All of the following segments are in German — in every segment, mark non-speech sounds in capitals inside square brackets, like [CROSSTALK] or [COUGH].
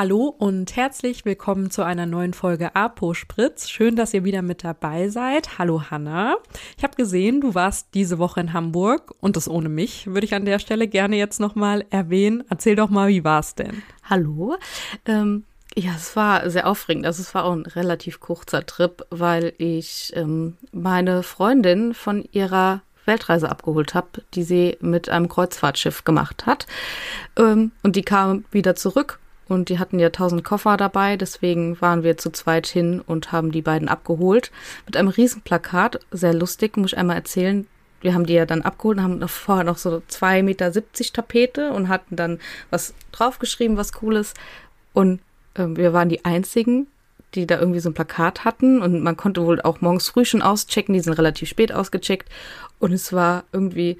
Hallo und herzlich willkommen zu einer neuen Folge Apo Spritz. Schön, dass ihr wieder mit dabei seid. Hallo Hanna. Ich habe gesehen, du warst diese Woche in Hamburg und das ohne mich, würde ich an der Stelle gerne jetzt nochmal erwähnen. Erzähl doch mal, wie war es denn? Hallo. Ähm, ja, es war sehr aufregend. Also es war auch ein relativ kurzer Trip, weil ich ähm, meine Freundin von ihrer Weltreise abgeholt habe, die sie mit einem Kreuzfahrtschiff gemacht hat. Ähm, und die kam wieder zurück und die hatten ja tausend Koffer dabei, deswegen waren wir zu zweit hin und haben die beiden abgeholt. Mit einem Riesenplakat, sehr lustig, muss ich einmal erzählen. Wir haben die ja dann abgeholt und haben noch vorher noch so zwei Meter siebzig Tapete und hatten dann was draufgeschrieben, was Cooles. Und äh, wir waren die einzigen, die da irgendwie so ein Plakat hatten und man konnte wohl auch morgens früh schon auschecken, die sind relativ spät ausgecheckt und es war irgendwie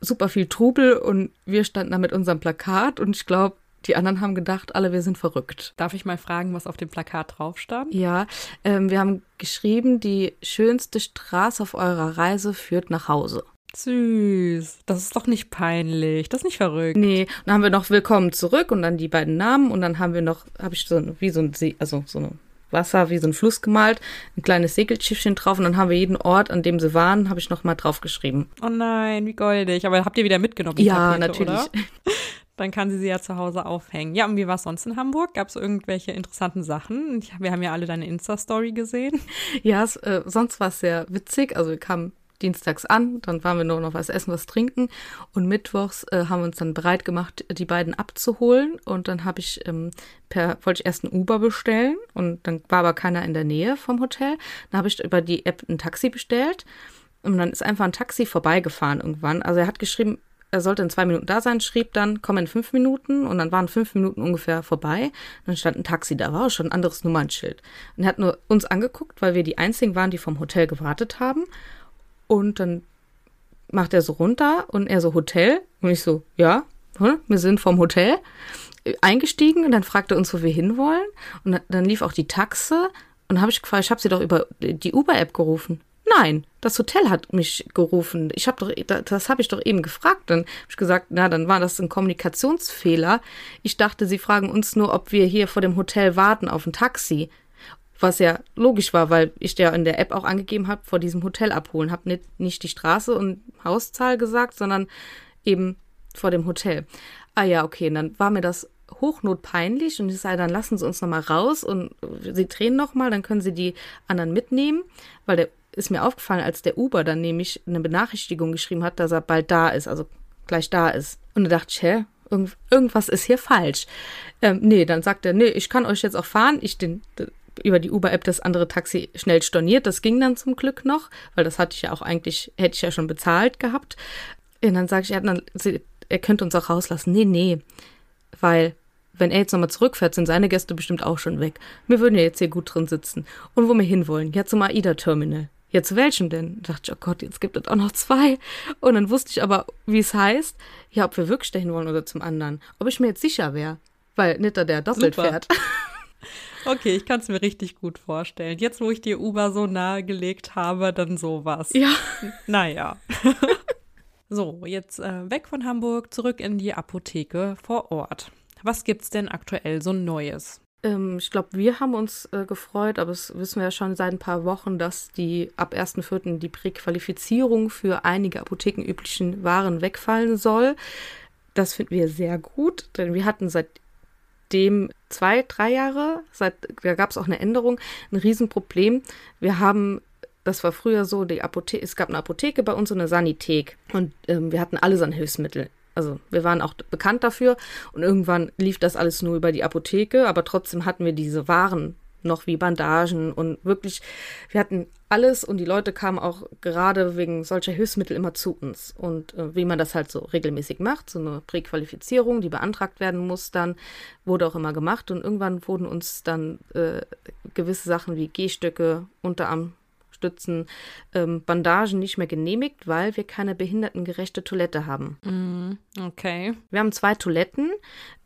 super viel Trubel und wir standen da mit unserem Plakat und ich glaube, die anderen haben gedacht, alle wir sind verrückt. Darf ich mal fragen, was auf dem Plakat drauf stand? Ja, ähm, wir haben geschrieben, die schönste Straße auf eurer Reise führt nach Hause. Süß. Das ist doch nicht peinlich. Das ist nicht verrückt. Nee, dann haben wir noch Willkommen zurück und dann die beiden Namen und dann haben wir noch, habe ich so wie so ein See, also so eine Wasser, wie so ein Fluss gemalt, ein kleines Segelschiffchen drauf und dann haben wir jeden Ort, an dem sie waren, habe ich noch mal drauf geschrieben. Oh nein, wie goldig. Aber habt ihr wieder mitgenommen? Ja, Tapete, natürlich. Oder? [LAUGHS] Dann kann sie sie ja zu Hause aufhängen. Ja, und wie war es sonst in Hamburg? Gab es irgendwelche interessanten Sachen? Wir haben ja alle deine Insta-Story gesehen. Ja, es, äh, sonst war es sehr witzig. Also wir kamen dienstags an, dann waren wir nur noch was essen, was trinken und mittwochs äh, haben wir uns dann bereit gemacht, die beiden abzuholen und dann habe ich ähm, per wollte ich erst ein Uber bestellen und dann war aber keiner in der Nähe vom Hotel. Dann habe ich über die App ein Taxi bestellt und dann ist einfach ein Taxi vorbeigefahren irgendwann. Also er hat geschrieben, er sollte in zwei Minuten da sein, schrieb dann, komm in fünf Minuten und dann waren fünf Minuten ungefähr vorbei. Dann stand ein Taxi da, war auch schon ein anderes Nummernschild. Und er hat nur uns angeguckt, weil wir die einzigen waren, die vom Hotel gewartet haben. Und dann macht er so runter und er so Hotel. Und ich so, ja, wir sind vom Hotel eingestiegen und dann fragte uns, wo wir hinwollen. Und dann lief auch die Taxe. Und habe ich gefragt, ich habe sie doch über die Uber-App gerufen. Nein, das Hotel hat mich gerufen. Ich habe doch, das habe ich doch eben gefragt. Dann habe ich gesagt, na, dann war das ein Kommunikationsfehler. Ich dachte, sie fragen uns nur, ob wir hier vor dem Hotel warten auf ein Taxi. Was ja logisch war, weil ich ja in der App auch angegeben habe, vor diesem Hotel abholen. Habe nicht, nicht die Straße und Hauszahl gesagt, sondern eben vor dem Hotel. Ah ja, okay, und dann war mir das hochnotpeinlich und ich sage, dann lassen Sie uns noch mal raus und Sie drehen noch mal, dann können Sie die anderen mitnehmen, weil der ist mir aufgefallen, als der Uber dann nämlich eine Benachrichtigung geschrieben hat, dass er bald da ist, also gleich da ist. Und da dachte ich, hä, irgend, irgendwas ist hier falsch. Ähm, nee, dann sagt er, nee, ich kann euch jetzt auch fahren. Ich den über die Uber-App das andere Taxi schnell storniert. Das ging dann zum Glück noch, weil das hatte ich ja auch eigentlich, hätte ich ja schon bezahlt gehabt. Und dann sage ich, ja, dann, er könnte uns auch rauslassen. Nee, nee, weil wenn er jetzt nochmal zurückfährt, sind seine Gäste bestimmt auch schon weg. Wir würden ja jetzt hier gut drin sitzen. Und wo wir hinwollen? Ja, zum AIDA-Terminal. Ja, zu welchem denn? Da dachte ich, oh Gott, jetzt gibt es auch noch zwei. Und dann wusste ich aber, wie es heißt, ja, ob wir wirklich dahin wollen oder zum anderen. Ob ich mir jetzt sicher wäre. Weil nicht da der doppelt Super. fährt. [LAUGHS] Okay, ich kann es mir richtig gut vorstellen. Jetzt, wo ich dir Uber so nahegelegt habe, dann sowas. Ja. Naja. [LAUGHS] [LAUGHS] so, jetzt äh, weg von Hamburg, zurück in die Apotheke vor Ort. Was gibt's denn aktuell so Neues? Ähm, ich glaube, wir haben uns äh, gefreut, aber es wissen wir ja schon seit ein paar Wochen, dass die ab 1.4. die Präqualifizierung für einige apothekenüblichen Waren wegfallen soll. Das finden wir sehr gut, denn wir hatten seitdem zwei, drei Jahre, seit, da gab es auch eine Änderung, ein Riesenproblem. Wir haben das war früher so, die Apotheke, es gab eine Apotheke bei uns und eine Sanithek. Und ähm, wir hatten alles an Hilfsmitteln. Also wir waren auch bekannt dafür und irgendwann lief das alles nur über die Apotheke, aber trotzdem hatten wir diese Waren noch wie Bandagen und wirklich, wir hatten alles und die Leute kamen auch gerade wegen solcher Hilfsmittel immer zu uns. Und äh, wie man das halt so regelmäßig macht, so eine Präqualifizierung, die beantragt werden muss, dann wurde auch immer gemacht und irgendwann wurden uns dann äh, gewisse Sachen wie Gehstöcke, Unterarm, Stützen, ähm, Bandagen nicht mehr genehmigt, weil wir keine behindertengerechte Toilette haben. Mm, okay. Wir haben zwei Toiletten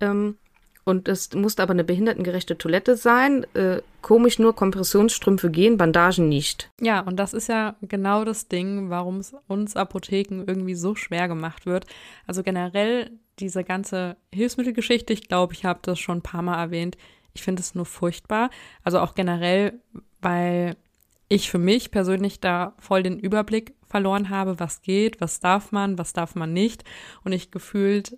ähm, und es musste aber eine behindertengerechte Toilette sein. Äh, komisch nur, Kompressionsstrümpfe gehen, Bandagen nicht. Ja, und das ist ja genau das Ding, warum es uns Apotheken irgendwie so schwer gemacht wird. Also generell diese ganze Hilfsmittelgeschichte, ich glaube, ich habe das schon ein paar Mal erwähnt, ich finde es nur furchtbar. Also auch generell, weil ich für mich persönlich da voll den Überblick verloren habe, was geht, was darf man, was darf man nicht. Und ich gefühlt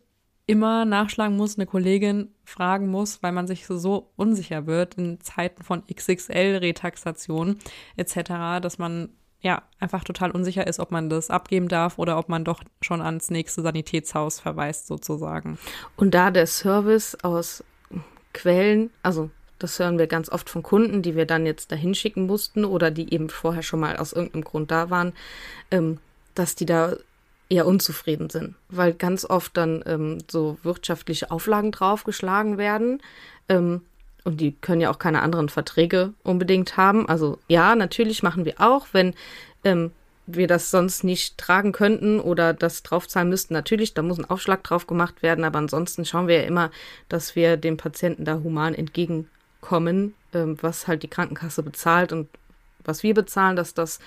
immer nachschlagen muss, eine Kollegin fragen muss, weil man sich so, unsicher wird in Zeiten von XXL-Retaxation etc., dass man ja einfach total unsicher ist, ob man das abgeben darf oder ob man doch schon ans nächste Sanitätshaus verweist sozusagen. Und da der Service aus Quellen, also das hören wir ganz oft von Kunden, die wir dann jetzt dahin schicken mussten oder die eben vorher schon mal aus irgendeinem Grund da waren, ähm, dass die da eher unzufrieden sind, weil ganz oft dann ähm, so wirtschaftliche Auflagen draufgeschlagen werden. Ähm, und die können ja auch keine anderen Verträge unbedingt haben. Also ja, natürlich machen wir auch, wenn ähm, wir das sonst nicht tragen könnten oder das draufzahlen müssten. Natürlich, da muss ein Aufschlag drauf gemacht werden, aber ansonsten schauen wir ja immer, dass wir dem Patienten da human entgegenkommen, ähm, was halt die Krankenkasse bezahlt und was wir bezahlen, dass das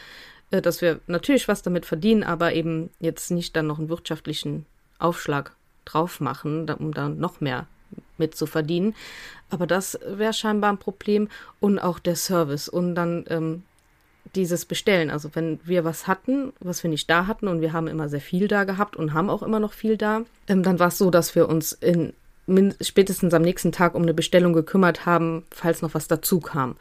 dass wir natürlich was damit verdienen, aber eben jetzt nicht dann noch einen wirtschaftlichen Aufschlag drauf machen, um dann noch mehr mit zu verdienen. Aber das wäre scheinbar ein Problem und auch der Service und dann ähm, dieses Bestellen. Also wenn wir was hatten, was wir nicht da hatten und wir haben immer sehr viel da gehabt und haben auch immer noch viel da, ähm, dann war es so, dass wir uns in spätestens am nächsten Tag um eine Bestellung gekümmert haben, falls noch was dazu kam.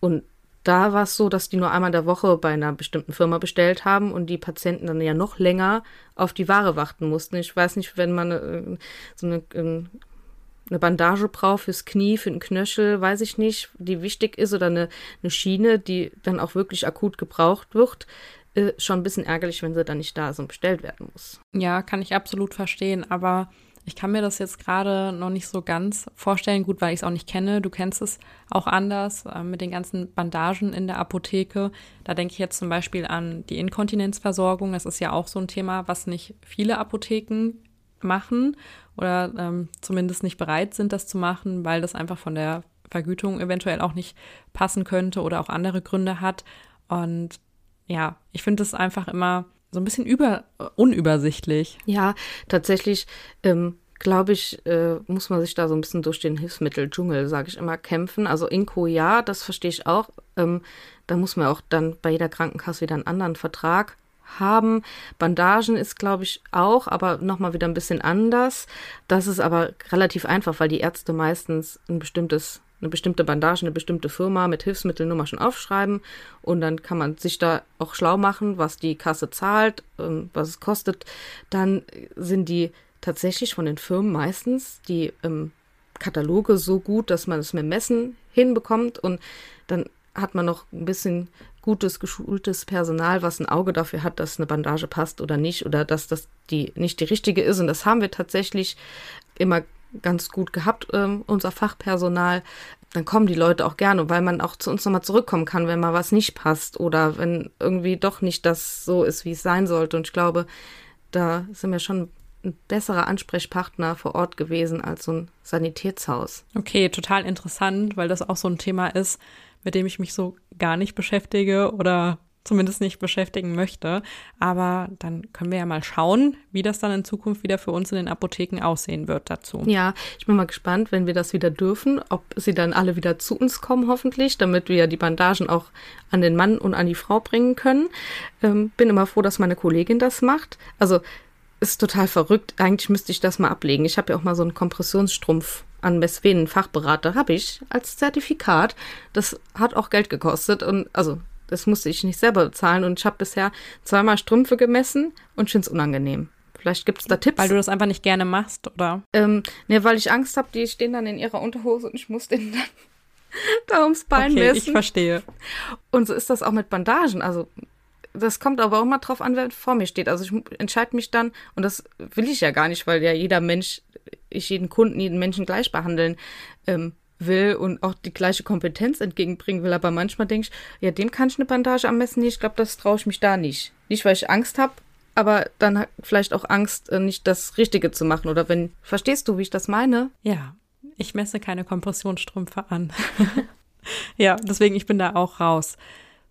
Und da war es so, dass die nur einmal in der Woche bei einer bestimmten Firma bestellt haben und die Patienten dann ja noch länger auf die Ware warten mussten. Ich weiß nicht, wenn man äh, so eine, äh, eine Bandage braucht fürs Knie, für den Knöchel, weiß ich nicht, die wichtig ist oder eine, eine Schiene, die dann auch wirklich akut gebraucht wird. Äh, schon ein bisschen ärgerlich, wenn sie dann nicht da ist und bestellt werden muss. Ja, kann ich absolut verstehen, aber ich kann mir das jetzt gerade noch nicht so ganz vorstellen, gut, weil ich es auch nicht kenne. Du kennst es auch anders äh, mit den ganzen Bandagen in der Apotheke. Da denke ich jetzt zum Beispiel an die Inkontinenzversorgung. Das ist ja auch so ein Thema, was nicht viele Apotheken machen oder ähm, zumindest nicht bereit sind, das zu machen, weil das einfach von der Vergütung eventuell auch nicht passen könnte oder auch andere Gründe hat. Und ja, ich finde es einfach immer so ein bisschen über, unübersichtlich. Ja, tatsächlich ähm, glaube ich, äh, muss man sich da so ein bisschen durch den Hilfsmitteldschungel, sage ich immer, kämpfen. Also Inko ja, das verstehe ich auch. Ähm, da muss man auch dann bei jeder Krankenkasse wieder einen anderen Vertrag haben. Bandagen ist, glaube ich, auch, aber nochmal wieder ein bisschen anders. Das ist aber relativ einfach, weil die Ärzte meistens ein bestimmtes eine bestimmte Bandage, eine bestimmte Firma mit Hilfsmittelnummer schon aufschreiben und dann kann man sich da auch schlau machen, was die Kasse zahlt, ähm, was es kostet. Dann sind die tatsächlich von den Firmen meistens die ähm, Kataloge so gut, dass man es mit Messen hinbekommt und dann hat man noch ein bisschen gutes, geschultes Personal, was ein Auge dafür hat, dass eine Bandage passt oder nicht oder dass das die nicht die richtige ist. Und das haben wir tatsächlich immer ganz gut gehabt, ähm, unser Fachpersonal, dann kommen die Leute auch gerne, weil man auch zu uns nochmal zurückkommen kann, wenn mal was nicht passt oder wenn irgendwie doch nicht das so ist, wie es sein sollte. Und ich glaube, da sind wir schon ein besserer Ansprechpartner vor Ort gewesen als so ein Sanitätshaus. Okay, total interessant, weil das auch so ein Thema ist, mit dem ich mich so gar nicht beschäftige oder zumindest nicht beschäftigen möchte. Aber dann können wir ja mal schauen, wie das dann in Zukunft wieder für uns in den Apotheken aussehen wird dazu. Ja, ich bin mal gespannt, wenn wir das wieder dürfen, ob sie dann alle wieder zu uns kommen, hoffentlich, damit wir die Bandagen auch an den Mann und an die Frau bringen können. Ähm, bin immer froh, dass meine Kollegin das macht. Also ist total verrückt. Eigentlich müsste ich das mal ablegen. Ich habe ja auch mal so einen Kompressionsstrumpf an Messvenen Fachberater habe ich als Zertifikat. Das hat auch Geld gekostet und also das musste ich nicht selber bezahlen und ich habe bisher zweimal Strümpfe gemessen und finde es unangenehm. Vielleicht gibt es da Tipps. Weil du das einfach nicht gerne machst, oder? Ähm, ne, weil ich Angst habe, die stehen dann in ihrer Unterhose und ich muss den dann [LAUGHS] da ums Bein okay, messen. Ich verstehe. Und so ist das auch mit Bandagen. Also das kommt aber auch immer drauf an, wer vor mir steht. Also ich entscheide mich dann, und das will ich ja gar nicht, weil ja jeder Mensch, ich jeden Kunden, jeden Menschen gleich behandeln ähm, will und auch die gleiche Kompetenz entgegenbringen will. Aber manchmal denke ich, ja, dem kann ich eine Bandage am besten nicht. Ich glaube, das traue ich mich da nicht. Nicht, weil ich Angst habe, aber dann vielleicht auch Angst, äh, nicht das Richtige zu machen. Oder wenn, verstehst du, wie ich das meine? Ja. Ich messe keine Kompressionsstrümpfe an. [LAUGHS] ja, deswegen, ich bin da auch raus.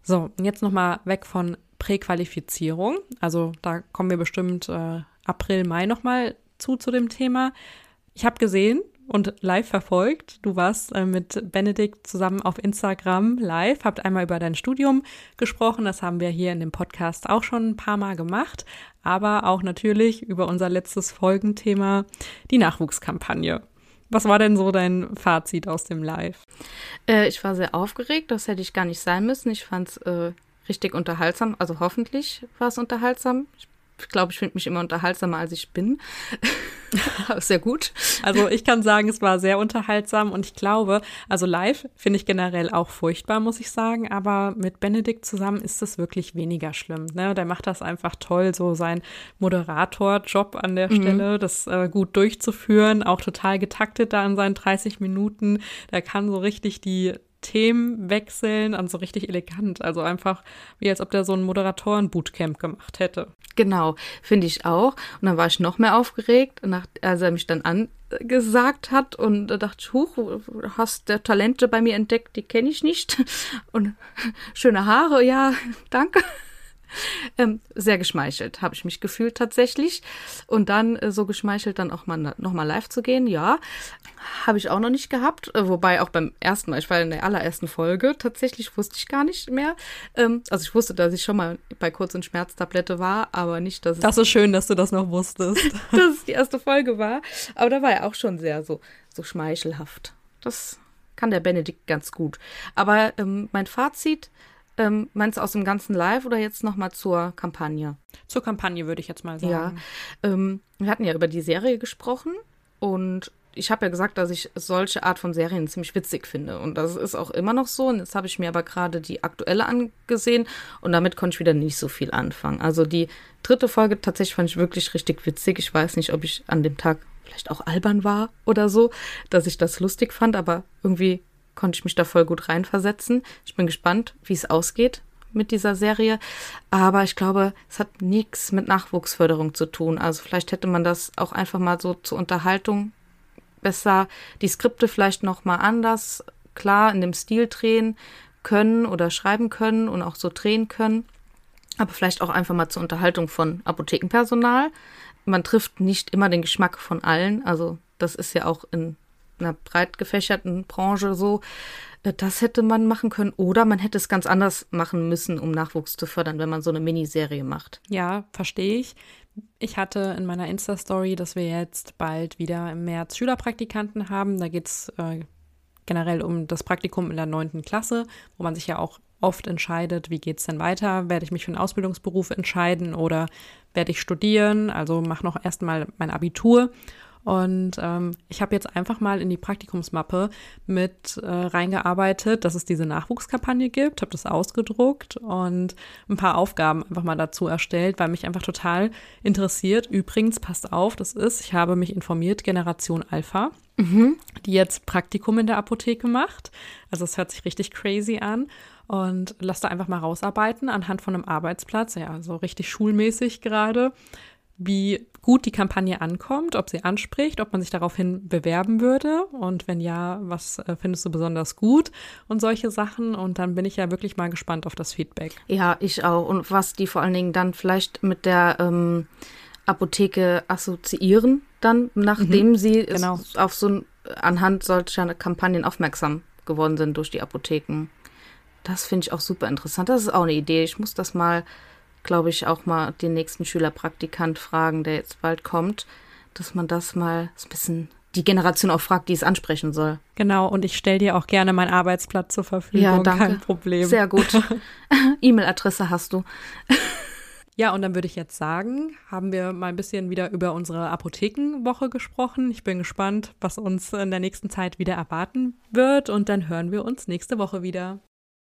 So, jetzt nochmal weg von Präqualifizierung. Also da kommen wir bestimmt äh, April, Mai nochmal zu, zu dem Thema. Ich habe gesehen, und live verfolgt. Du warst äh, mit Benedikt zusammen auf Instagram live, habt einmal über dein Studium gesprochen. Das haben wir hier in dem Podcast auch schon ein paar Mal gemacht, aber auch natürlich über unser letztes Folgenthema, die Nachwuchskampagne. Was war denn so dein Fazit aus dem Live? Äh, ich war sehr aufgeregt, das hätte ich gar nicht sein müssen. Ich fand es äh, richtig unterhaltsam, also hoffentlich war es unterhaltsam. Ich ich glaube, ich finde mich immer unterhaltsamer, als ich bin. [LAUGHS] sehr gut. Also ich kann sagen, es war sehr unterhaltsam und ich glaube, also live finde ich generell auch furchtbar, muss ich sagen, aber mit Benedikt zusammen ist es wirklich weniger schlimm. Ne? Der macht das einfach toll, so sein Moderator-Job an der mhm. Stelle, das äh, gut durchzuführen, auch total getaktet da in seinen 30 Minuten. Der kann so richtig die Themen wechseln und so richtig elegant. Also einfach wie als ob der so ein Moderatoren-Bootcamp gemacht hätte. Genau, finde ich auch. Und dann war ich noch mehr aufgeregt, nach, als er mich dann angesagt hat und da dachte ich, huch, hast der Talente bei mir entdeckt, die kenne ich nicht. Und schöne Haare, ja, [LAUGHS] danke. [LAUGHS] Ähm, sehr geschmeichelt habe ich mich gefühlt tatsächlich. Und dann äh, so geschmeichelt dann auch mal nochmal live zu gehen, ja. Habe ich auch noch nicht gehabt. Äh, wobei auch beim ersten Mal, ich war in der allerersten Folge, tatsächlich wusste ich gar nicht mehr. Ähm, also ich wusste, dass ich schon mal bei Kurz- und Schmerztablette war, aber nicht, dass es. Das ist schön, dass du das noch wusstest. [LAUGHS] dass es die erste Folge war. Aber da war er auch schon sehr so, so schmeichelhaft. Das kann der Benedikt ganz gut. Aber ähm, mein Fazit ähm, meinst du aus dem ganzen Live oder jetzt nochmal zur Kampagne? Zur Kampagne würde ich jetzt mal sagen. Ja, ähm, wir hatten ja über die Serie gesprochen und ich habe ja gesagt, dass ich solche Art von Serien ziemlich witzig finde. Und das ist auch immer noch so. Und jetzt habe ich mir aber gerade die aktuelle angesehen und damit konnte ich wieder nicht so viel anfangen. Also die dritte Folge tatsächlich fand ich wirklich richtig witzig. Ich weiß nicht, ob ich an dem Tag vielleicht auch albern war oder so, dass ich das lustig fand, aber irgendwie konnte ich mich da voll gut reinversetzen. Ich bin gespannt, wie es ausgeht mit dieser Serie. Aber ich glaube, es hat nichts mit Nachwuchsförderung zu tun. Also vielleicht hätte man das auch einfach mal so zur Unterhaltung besser, die Skripte vielleicht noch mal anders, klar in dem Stil drehen können oder schreiben können und auch so drehen können. Aber vielleicht auch einfach mal zur Unterhaltung von Apothekenpersonal. Man trifft nicht immer den Geschmack von allen. Also das ist ja auch in einer breit gefächerten Branche so. Äh, das hätte man machen können. Oder man hätte es ganz anders machen müssen, um Nachwuchs zu fördern, wenn man so eine Miniserie macht. Ja, verstehe ich. Ich hatte in meiner Insta-Story, dass wir jetzt bald wieder im März Schülerpraktikanten haben. Da geht es äh, generell um das Praktikum in der neunten Klasse, wo man sich ja auch oft entscheidet, wie geht es denn weiter? Werde ich mich für einen Ausbildungsberuf entscheiden oder werde ich studieren? Also mache noch erstmal mein Abitur. Und ähm, ich habe jetzt einfach mal in die Praktikumsmappe mit äh, reingearbeitet, dass es diese Nachwuchskampagne gibt, habe das ausgedruckt und ein paar Aufgaben einfach mal dazu erstellt, weil mich einfach total interessiert. Übrigens, passt auf, das ist, ich habe mich informiert, Generation Alpha, mhm. die jetzt Praktikum in der Apotheke macht. Also es hört sich richtig crazy an und lass da einfach mal rausarbeiten anhand von einem Arbeitsplatz, ja, so richtig schulmäßig gerade wie gut die Kampagne ankommt, ob sie anspricht, ob man sich daraufhin bewerben würde und wenn ja, was äh, findest du besonders gut und solche Sachen und dann bin ich ja wirklich mal gespannt auf das Feedback. Ja, ich auch und was die vor allen Dingen dann vielleicht mit der ähm, Apotheke assoziieren, dann nachdem mhm, sie genau. auf so anhand solcher Kampagnen aufmerksam geworden sind durch die Apotheken. Das finde ich auch super interessant. Das ist auch eine Idee. Ich muss das mal glaube ich, auch mal den nächsten Schülerpraktikant fragen, der jetzt bald kommt, dass man das mal so ein bisschen die Generation auch fragt, die es ansprechen soll. Genau, und ich stelle dir auch gerne meinen Arbeitsplatz zur Verfügung. Ja, danke. Kein Problem. Sehr gut. [LAUGHS] E-Mail-Adresse hast du. Ja, und dann würde ich jetzt sagen, haben wir mal ein bisschen wieder über unsere Apothekenwoche gesprochen. Ich bin gespannt, was uns in der nächsten Zeit wieder erwarten wird. Und dann hören wir uns nächste Woche wieder.